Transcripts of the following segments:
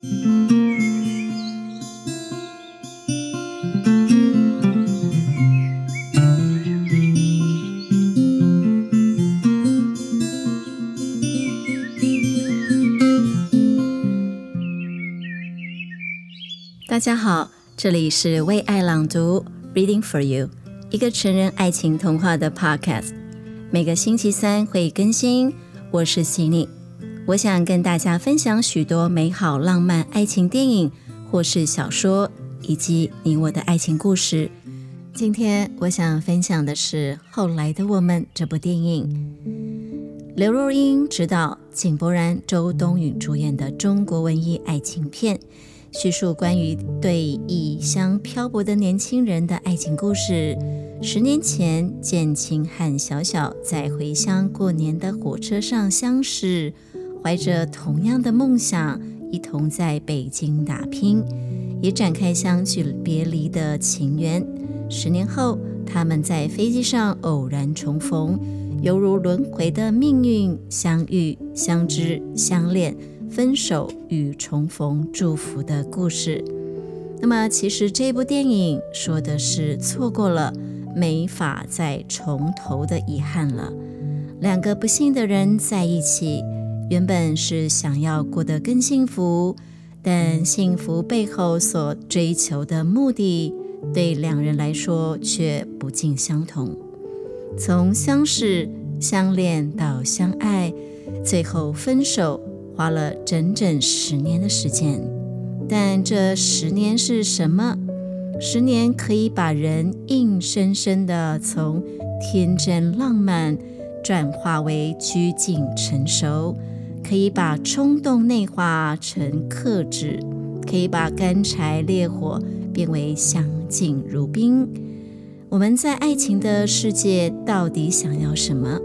大家好，这里是为爱朗读 （Reading for You），一个成人爱情童话的 Podcast。每个星期三会更新。我是西尼，我想跟大家分享许多美好浪漫爱情电影或是小说，以及你我的爱情故事。今天我想分享的是《后来的我们》这部电影，刘若英执导，井柏然、周冬雨主演的中国文艺爱情片。叙述关于对异乡漂泊的年轻人的爱情故事。十年前，建青和小小在回乡过年的火车上相识，怀着同样的梦想，一同在北京打拼，也展开相聚别离的情缘。十年后，他们在飞机上偶然重逢，犹如轮回的命运，相遇、相知、相恋。分手与重逢，祝福的故事。那么，其实这部电影说的是错过了，没法再从头的遗憾了。两个不幸的人在一起，原本是想要过得更幸福，但幸福背后所追求的目的，对两人来说却不尽相同。从相识、相恋到相爱，最后分手。花了整整十年的时间，但这十年是什么？十年可以把人硬生生的从天真浪漫转化为拘谨成熟，可以把冲动内化成克制，可以把干柴烈火变为相敬如宾。我们在爱情的世界到底想要什么？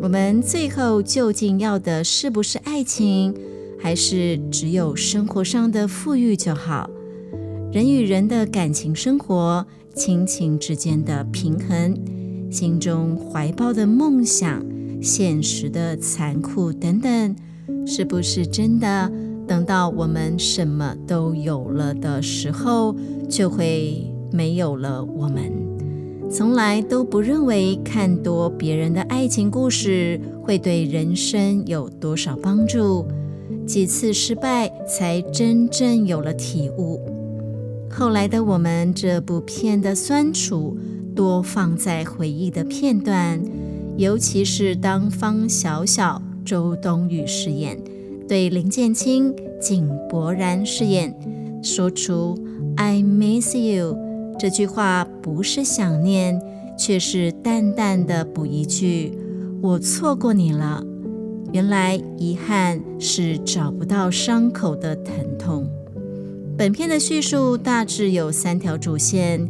我们最后究竟要的是不是爱情，还是只有生活上的富裕就好？人与人的感情生活、亲情之间的平衡、心中怀抱的梦想、现实的残酷等等，是不是真的？等到我们什么都有了的时候，就会没有了我们？从来都不认为看多别人的爱情故事会对人生有多少帮助，几次失败才真正有了体悟。后来的我们这部片的酸楚多放在回忆的片段，尤其是当方小小、周冬雨饰演，对林建清、井柏然饰演，说出 “I miss you”。这句话不是想念，却是淡淡的补一句：“我错过你了。”原来遗憾是找不到伤口的疼痛。本片的叙述大致有三条主线：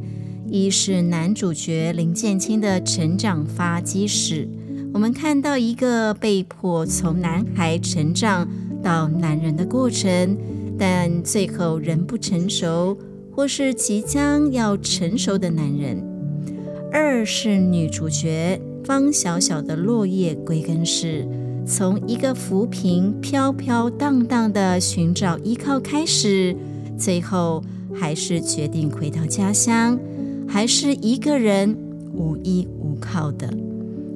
一是男主角林建清的成长发迹史，我们看到一个被迫从男孩成长到男人的过程，但最后仍不成熟。或是即将要成熟的男人。二是女主角方小小的落叶归根史，从一个浮萍飘飘荡荡的寻找依靠开始，最后还是决定回到家乡，还是一个人无依无靠的，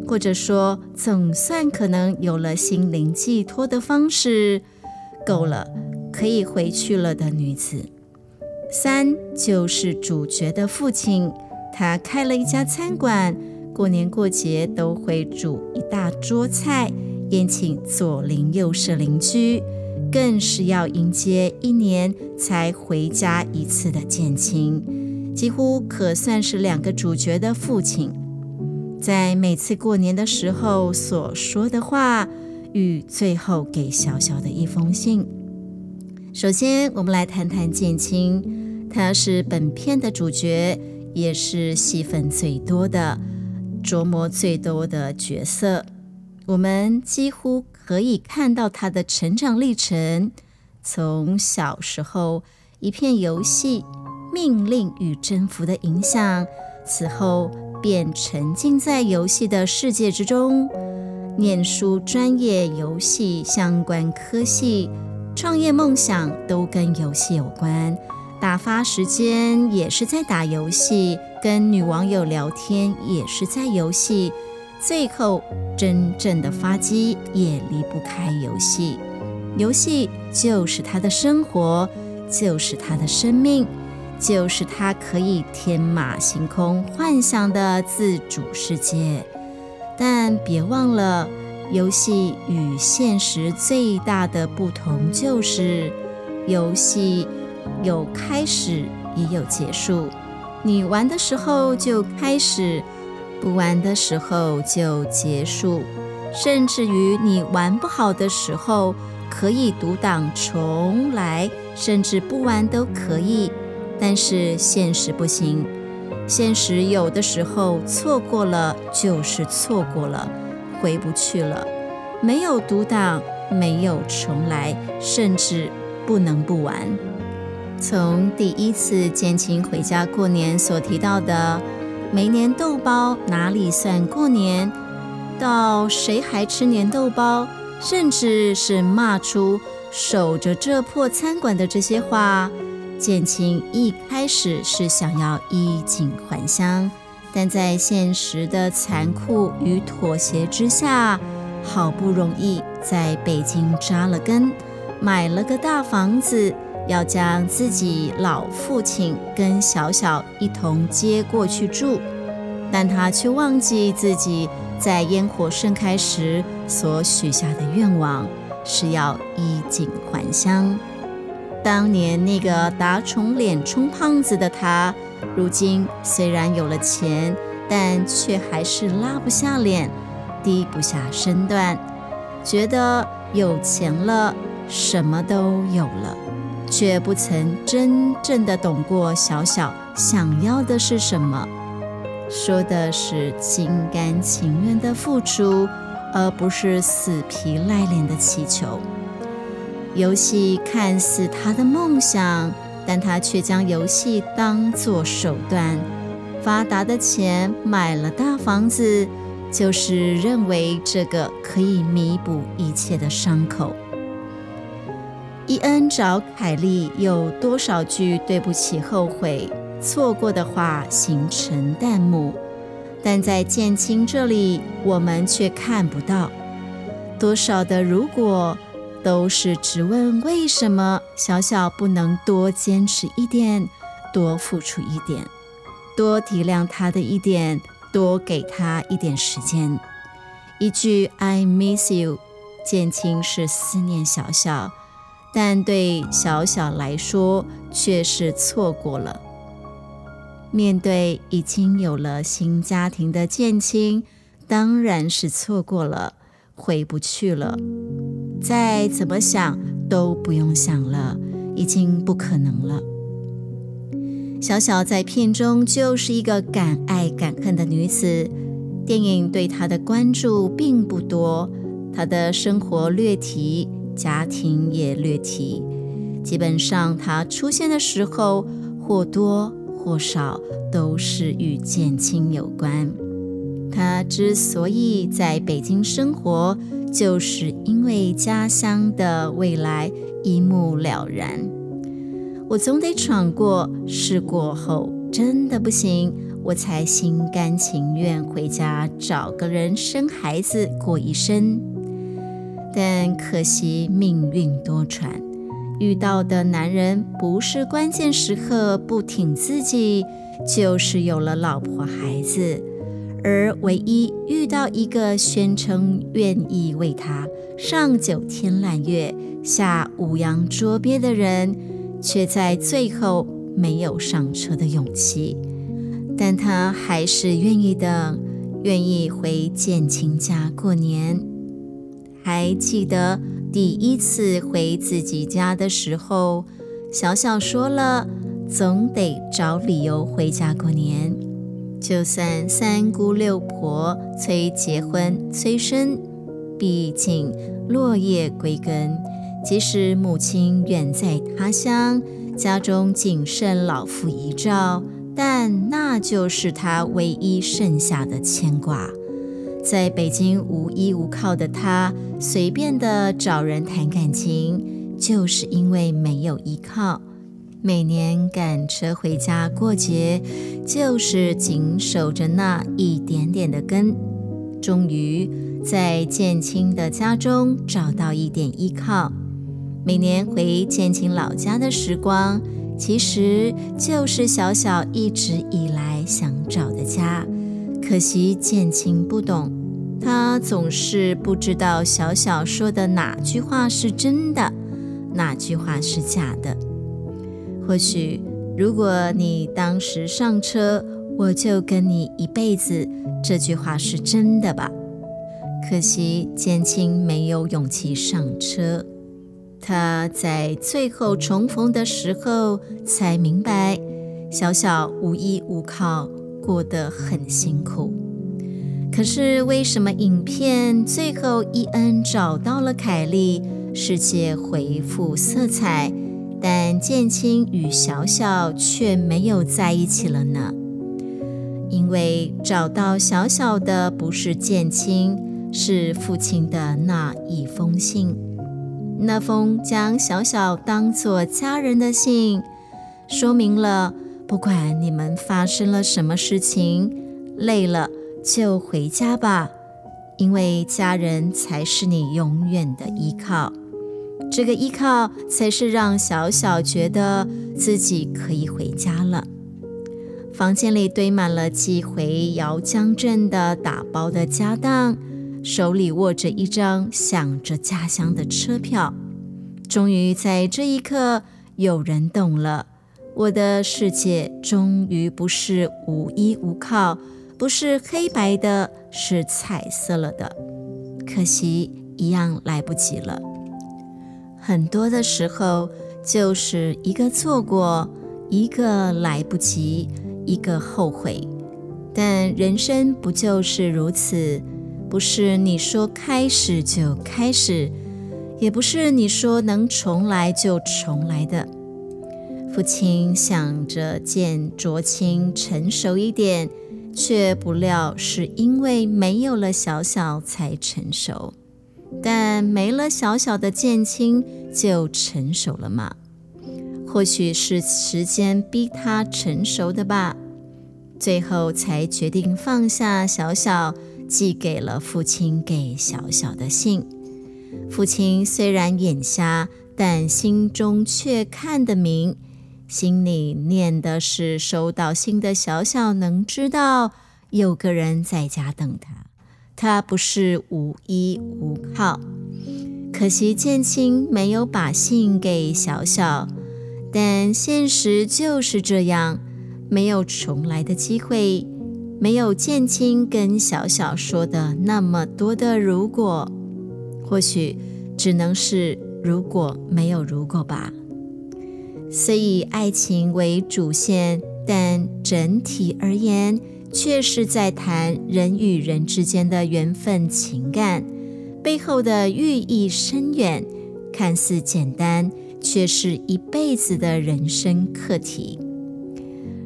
或者说总算可能有了心灵寄托的方式，够了，可以回去了的女子。三就是主角的父亲，他开了一家餐馆，过年过节都会煮一大桌菜，宴请左邻右舍邻居，更是要迎接一年才回家一次的建青，几乎可算是两个主角的父亲，在每次过年的时候所说的话，与最后给小小的一封信。首先，我们来谈谈建青。他是本片的主角，也是戏份最多的、琢磨最多的角色。我们几乎可以看到他的成长历程：从小时候一片游戏、命令与征服的影响，此后便沉浸在游戏的世界之中，念书专业游戏相关科系。创业梦想都跟游戏有关，打发时间也是在打游戏，跟女网友聊天也是在游戏，最后真正的发迹也离不开游戏。游戏就是他的生活，就是他的生命，就是他可以天马行空幻想的自主世界。但别忘了，游戏与现实最大的不同就是，游戏有开始也有结束。你玩的时候就开始，不玩的时候就结束。甚至于你玩不好的时候，可以读档重来，甚至不玩都可以。但是现实不行。现实有的时候错过了就是错过了，回不去了。没有独挡，没有重来，甚至不能不玩。从第一次建青回家过年所提到的“没年豆包哪里算过年”，到谁还吃年豆包，甚至是骂出守着这破餐馆的这些话。建青一开始是想要衣锦还乡，但在现实的残酷与妥协之下，好不容易在北京扎了根，买了个大房子，要将自己老父亲跟小小一同接过去住，但他却忘记自己在烟火盛开时所许下的愿望，是要衣锦还乡。当年那个打肿脸充胖子的他，如今虽然有了钱，但却还是拉不下脸，低不下身段，觉得有钱了，什么都有了，却不曾真正的懂过小小想要的是什么。说的是心甘情愿的付出，而不是死皮赖脸的乞求。游戏看似他的梦想，但他却将游戏当作手段。发达的钱买了大房子，就是认为这个可以弥补一切的伤口。伊恩找凯莉有多少句对不起、后悔、错过的话形成弹幕，但在建青这里，我们却看不到多少的如果。都是直问为什么小小不能多坚持一点，多付出一点，多体谅他的一点，多给他一点时间。一句 I miss you，建青是思念小小，但对小小来说却是错过了。面对已经有了新家庭的建青，当然是错过了，回不去了。再怎么想都不用想了，已经不可能了。小小在片中就是一个敢爱敢恨的女子，电影对她的关注并不多，她的生活略提，家庭也略提，基本上她出现的时候或多或少都是与建青有关。她之所以在北京生活，就是因为家乡的未来一目了然，我总得闯过，试过后真的不行，我才心甘情愿回家找个人生孩子过一生。但可惜命运多舛，遇到的男人不是关键时刻不挺自己，就是有了老婆孩子。而唯一遇到一个宣称愿意为他上九天揽月、下五洋捉鳖的人，却在最后没有上车的勇气。但他还是愿意的，愿意回建青家过年。还记得第一次回自己家的时候，小小说了，总得找理由回家过年。就算三姑六婆催结婚、催生，毕竟落叶归根。即使母亲远在他乡，家中仅剩老父遗照，但那就是他唯一剩下的牵挂。在北京无依无靠的他，随便的找人谈感情，就是因为没有依靠。每年赶车回家过节，就是紧守着那一点点的根，终于在建青的家中找到一点依靠。每年回建青老家的时光，其实就是小小一直以来想找的家。可惜建青不懂，他总是不知道小小说的哪句话是真的，哪句话是假的。或许如果你当时上车，我就跟你一辈子，这句话是真的吧？可惜建青没有勇气上车。他在最后重逢的时候才明白，小小无依无靠，过得很辛苦。可是为什么影片最后伊恩找到了凯莉，世界恢复色彩，但建青与小小却没有在一起了呢？因为找到小小的不是建青，是父亲的那一封信。那封将小小当作家人的信，说明了不管你们发生了什么事情，累了就回家吧，因为家人才是你永远的依靠。这个依靠才是让小小觉得自己可以回家了。房间里堆满了寄回姚江镇的打包的家当。手里握着一张想着家乡的车票，终于在这一刻，有人懂了。我的世界终于不是无依无靠，不是黑白的，是彩色了的。可惜，一样来不及了。很多的时候，就是一个错过，一个来不及，一个后悔。但人生不就是如此？不是你说开始就开始，也不是你说能重来就重来的。父亲想着见卓青成熟一点，却不料是因为没有了小小才成熟。但没了小小的建青就成熟了吗？或许是时间逼他成熟的吧。最后才决定放下小小。寄给了父亲给小小的信。父亲虽然眼瞎，但心中却看得明，心里念的是收到信的小小能知道有个人在家等他，他不是无依无靠。可惜建青没有把信给小小，但现实就是这样，没有重来的机会。没有建青跟小小说的那么多的如果，或许只能是如果没有如果吧。虽以爱情为主线，但整体而言，却是在谈人与人之间的缘分情感，背后的寓意深远，看似简单，却是一辈子的人生课题。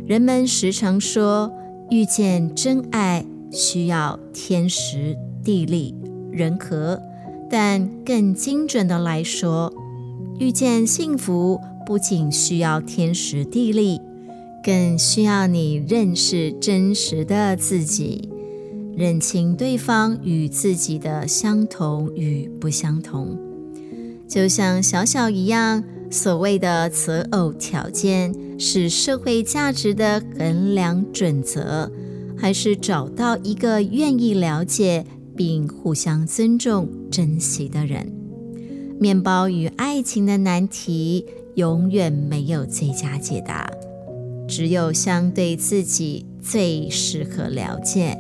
人们时常说，遇见真爱需要天时地利人和，但更精准的来说，遇见幸福不仅需要天时地利，更需要你认识真实的自己，认清对方与自己的相同与不相同。就像小小一样，所谓的择偶条件。是社会价值的衡量准则，还是找到一个愿意了解并互相尊重、珍惜的人？面包与爱情的难题永远没有最佳解答，只有相对自己最适合了解。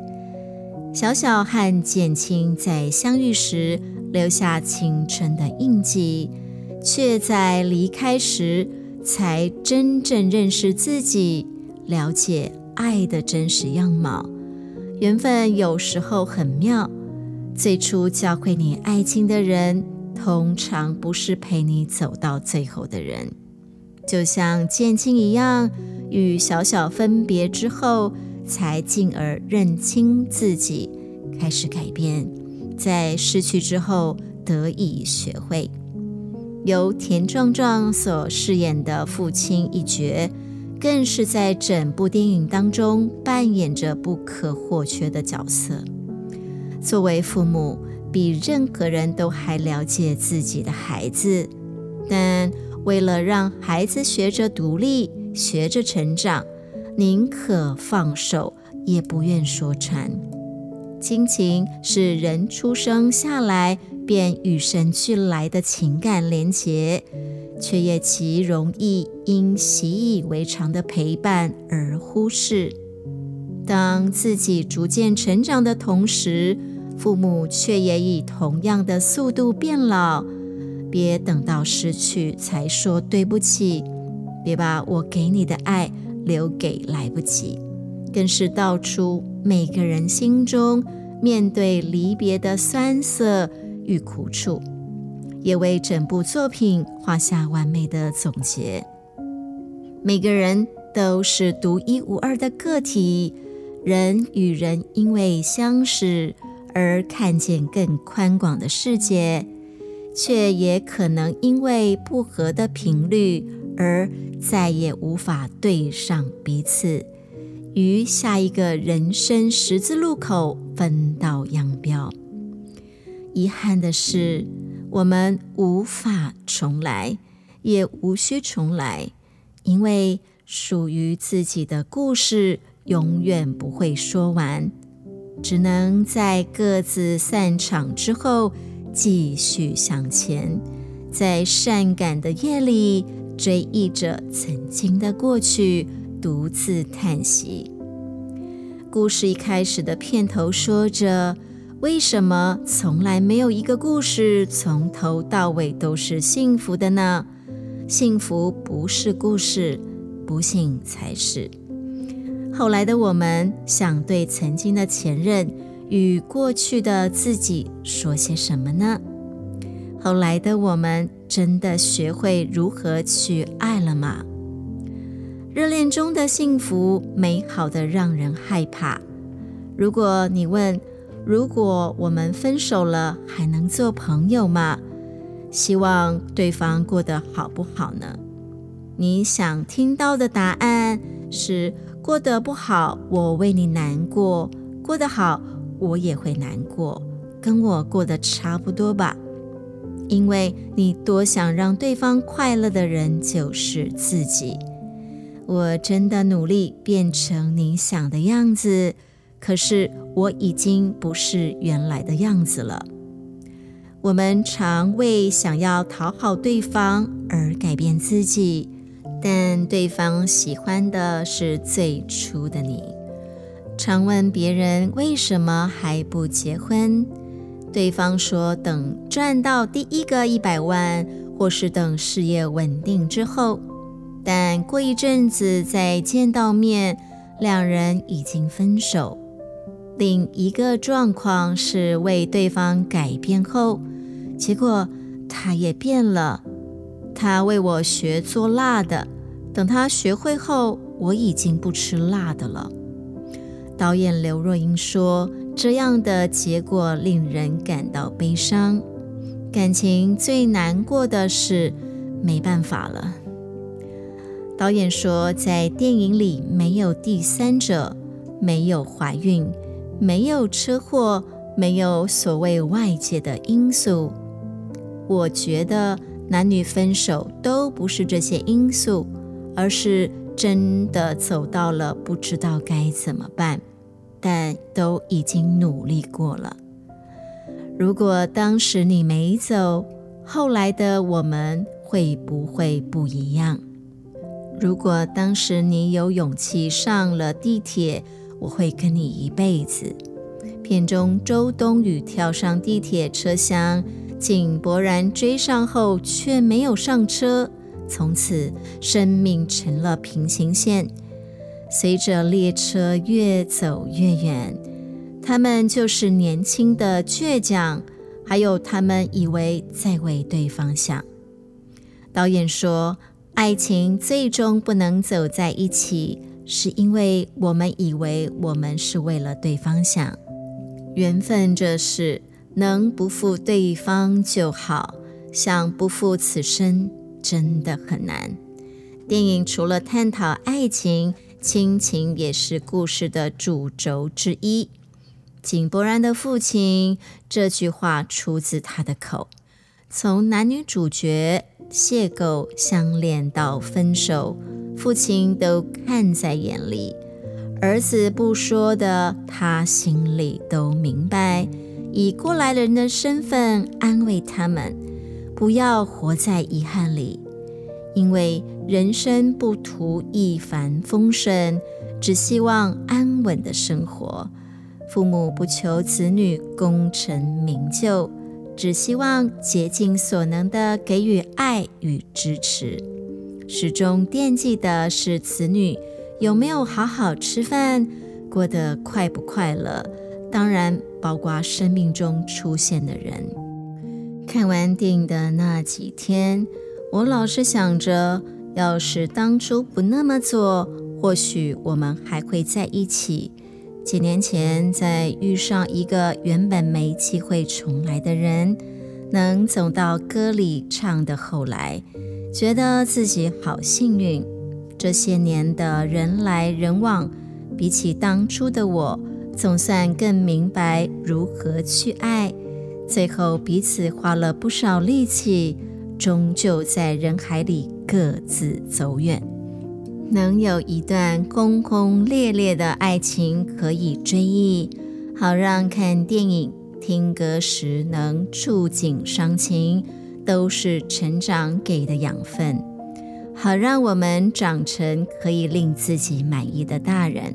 小小和建青在相遇时留下青春的印记，却在离开时。才真正认识自己，了解爱的真实样貌。缘分有时候很妙，最初教会你爱情的人，通常不是陪你走到最后的人。就像建青一样，与小小分别之后，才进而认清自己，开始改变，在失去之后得以学会。由田壮壮所饰演的父亲一角，更是在整部电影当中扮演着不可或缺的角色。作为父母，比任何人都还了解自己的孩子，但为了让孩子学着独立、学着成长，宁可放手，也不愿说穿。亲情是人出生下来便与生俱来的情感连结，却也极容易因习以为常的陪伴而忽视。当自己逐渐成长的同时，父母却也以同样的速度变老。别等到失去才说对不起，别把我给你的爱留给来不及，更是道出每个人心中面对离别的酸涩与苦楚，也为整部作品画下完美的总结。每个人都是独一无二的个体，人与人因为相识而看见更宽广的世界，却也可能因为不合的频率而再也无法对上彼此。于下一个人生十字路口分道扬镳。遗憾的是，我们无法重来，也无需重来，因为属于自己的故事永远不会说完，只能在各自散场之后继续向前，在善感的夜里追忆着曾经的过去。独自叹息。故事一开始的片头说着：“为什么从来没有一个故事从头到尾都是幸福的呢？幸福不是故事，不幸才是。”后来的我们想对曾经的前任与过去的自己说些什么呢？后来的我们真的学会如何去爱了吗？热恋中的幸福，美好的让人害怕。如果你问，如果我们分手了，还能做朋友吗？希望对方过得好不好呢？你想听到的答案是：过得不好，我为你难过；过得好，我也会难过，跟我过得差不多吧。因为你多想让对方快乐的人，就是自己。我真的努力变成你想的样子，可是我已经不是原来的样子了。我们常为想要讨好对方而改变自己，但对方喜欢的是最初的你。常问别人为什么还不结婚，对方说等赚到第一个一百万，或是等事业稳定之后。但过一阵子再见到面，两人已经分手。另一个状况是为对方改变后，结果他也变了。他为我学做辣的，等他学会后，我已经不吃辣的了。导演刘若英说：“这样的结果令人感到悲伤。感情最难过的是没办法了。”导演说，在电影里没有第三者，没有怀孕，没有车祸，没有所谓外界的因素。我觉得男女分手都不是这些因素，而是真的走到了不知道该怎么办，但都已经努力过了。如果当时你没走，后来的我们会不会不一样？如果当时你有勇气上了地铁，我会跟你一辈子。片中周冬雨跳上地铁车厢，井柏然追上后却没有上车，从此生命成了平行线。随着列车越走越远，他们就是年轻的倔强，还有他们以为在为对方想。导演说。爱情最终不能走在一起，是因为我们以为我们是为了对方想。缘分这事，能不负对方就好，想不负此生真的很难。电影除了探讨爱情，亲情也是故事的主轴之一。井柏然的父亲这句话出自他的口。从男女主角邂逅、相恋到分手，父亲都看在眼里。儿子不说的，他心里都明白。以过来人的身份安慰他们，不要活在遗憾里，因为人生不图一帆风顺，只希望安稳的生活。父母不求子女功成名就。只希望竭尽所能地给予爱与支持，始终惦记的是子女有没有好好吃饭，过得快不快乐。当然，包括生命中出现的人。看完电影的那几天，我老是想着，要是当初不那么做，或许我们还会在一起。几年前，再遇上一个原本没机会重来的人，能走到歌里唱的后来，觉得自己好幸运。这些年的人来人往，比起当初的我，总算更明白如何去爱。最后彼此花了不少力气，终究在人海里各自走远。能有一段轰轰烈烈的爱情可以追忆，好让看电影、听歌时能触景伤情，都是成长给的养分。好让我们长成可以令自己满意的大人，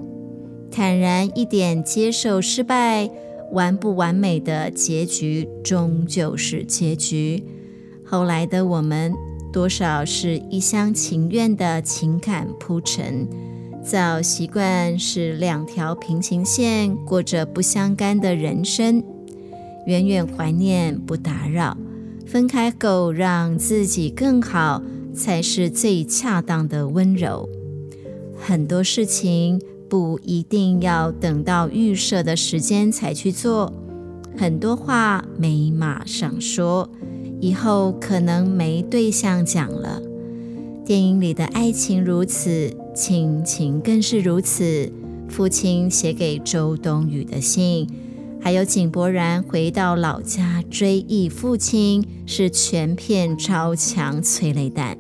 坦然一点接受失败，完不完美的结局终究是结局。后来的我们。多少是一厢情愿的情感铺陈，早习惯是两条平行线，过着不相干的人生。远远怀念，不打扰，分开后让自己更好，才是最恰当的温柔。很多事情不一定要等到预设的时间才去做，很多话没马上说。以后可能没对象讲了。电影里的爱情如此，亲情更是如此。父亲写给周冬雨的信，还有井柏然回到老家追忆父亲，是全片超强催泪弹。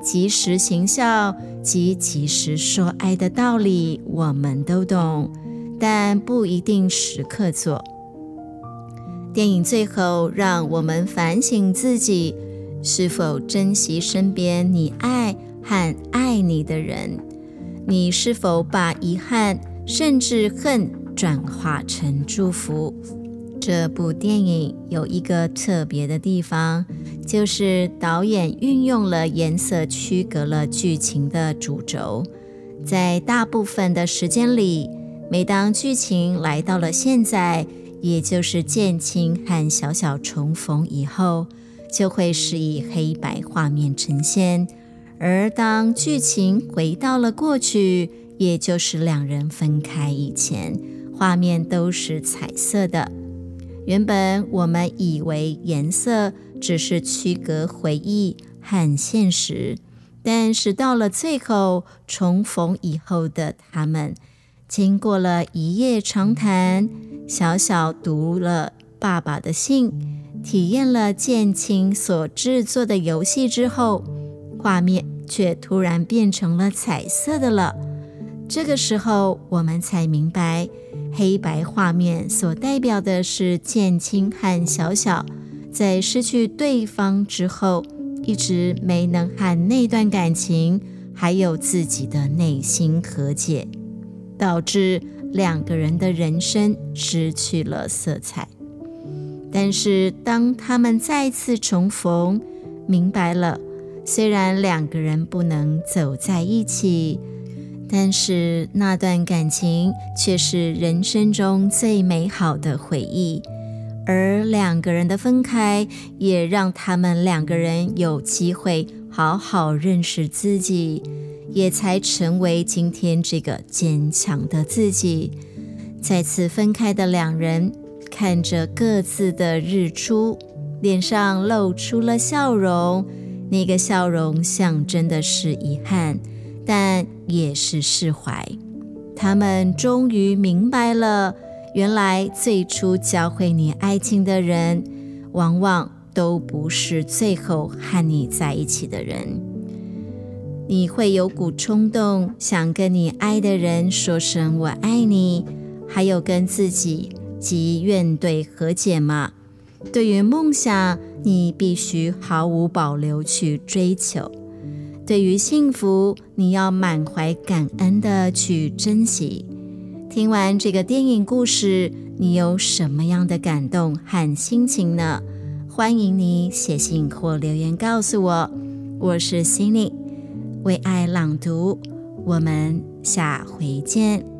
及时行孝及及时说爱的道理，我们都懂，但不一定时刻做。电影最后让我们反省自己，是否珍惜身边你爱和爱你的人？你是否把遗憾甚至恨转化成祝福？这部电影有一个特别的地方，就是导演运用了颜色区隔了剧情的主轴。在大部分的时间里，每当剧情来到了现在。也就是建青和小小重逢以后，就会是以黑白画面呈现；而当剧情回到了过去，也就是两人分开以前，画面都是彩色的。原本我们以为颜色只是区隔回忆和现实，但是到了最后重逢以后的他们，经过了一夜长谈。小小读了爸爸的信，体验了剑青所制作的游戏之后，画面却突然变成了彩色的了。这个时候，我们才明白，黑白画面所代表的是剑青和小小在失去对方之后，一直没能和那段感情还有自己的内心和解，导致。两个人的人生失去了色彩，但是当他们再次重逢，明白了，虽然两个人不能走在一起，但是那段感情却是人生中最美好的回忆。而两个人的分开，也让他们两个人有机会好好认识自己。也才成为今天这个坚强的自己。再次分开的两人，看着各自的日出，脸上露出了笑容。那个笑容象征的是遗憾，但也是释怀。他们终于明白了，原来最初教会你爱情的人，往往都不是最后和你在一起的人。你会有股冲动，想跟你爱的人说声“我爱你”，还有跟自己及怨对和解吗？对于梦想，你必须毫无保留去追求；对于幸福，你要满怀感恩的去珍惜。听完这个电影故事，你有什么样的感动和心情呢？欢迎你写信或留言告诉我。我是 Cindy。为爱朗读，我们下回见。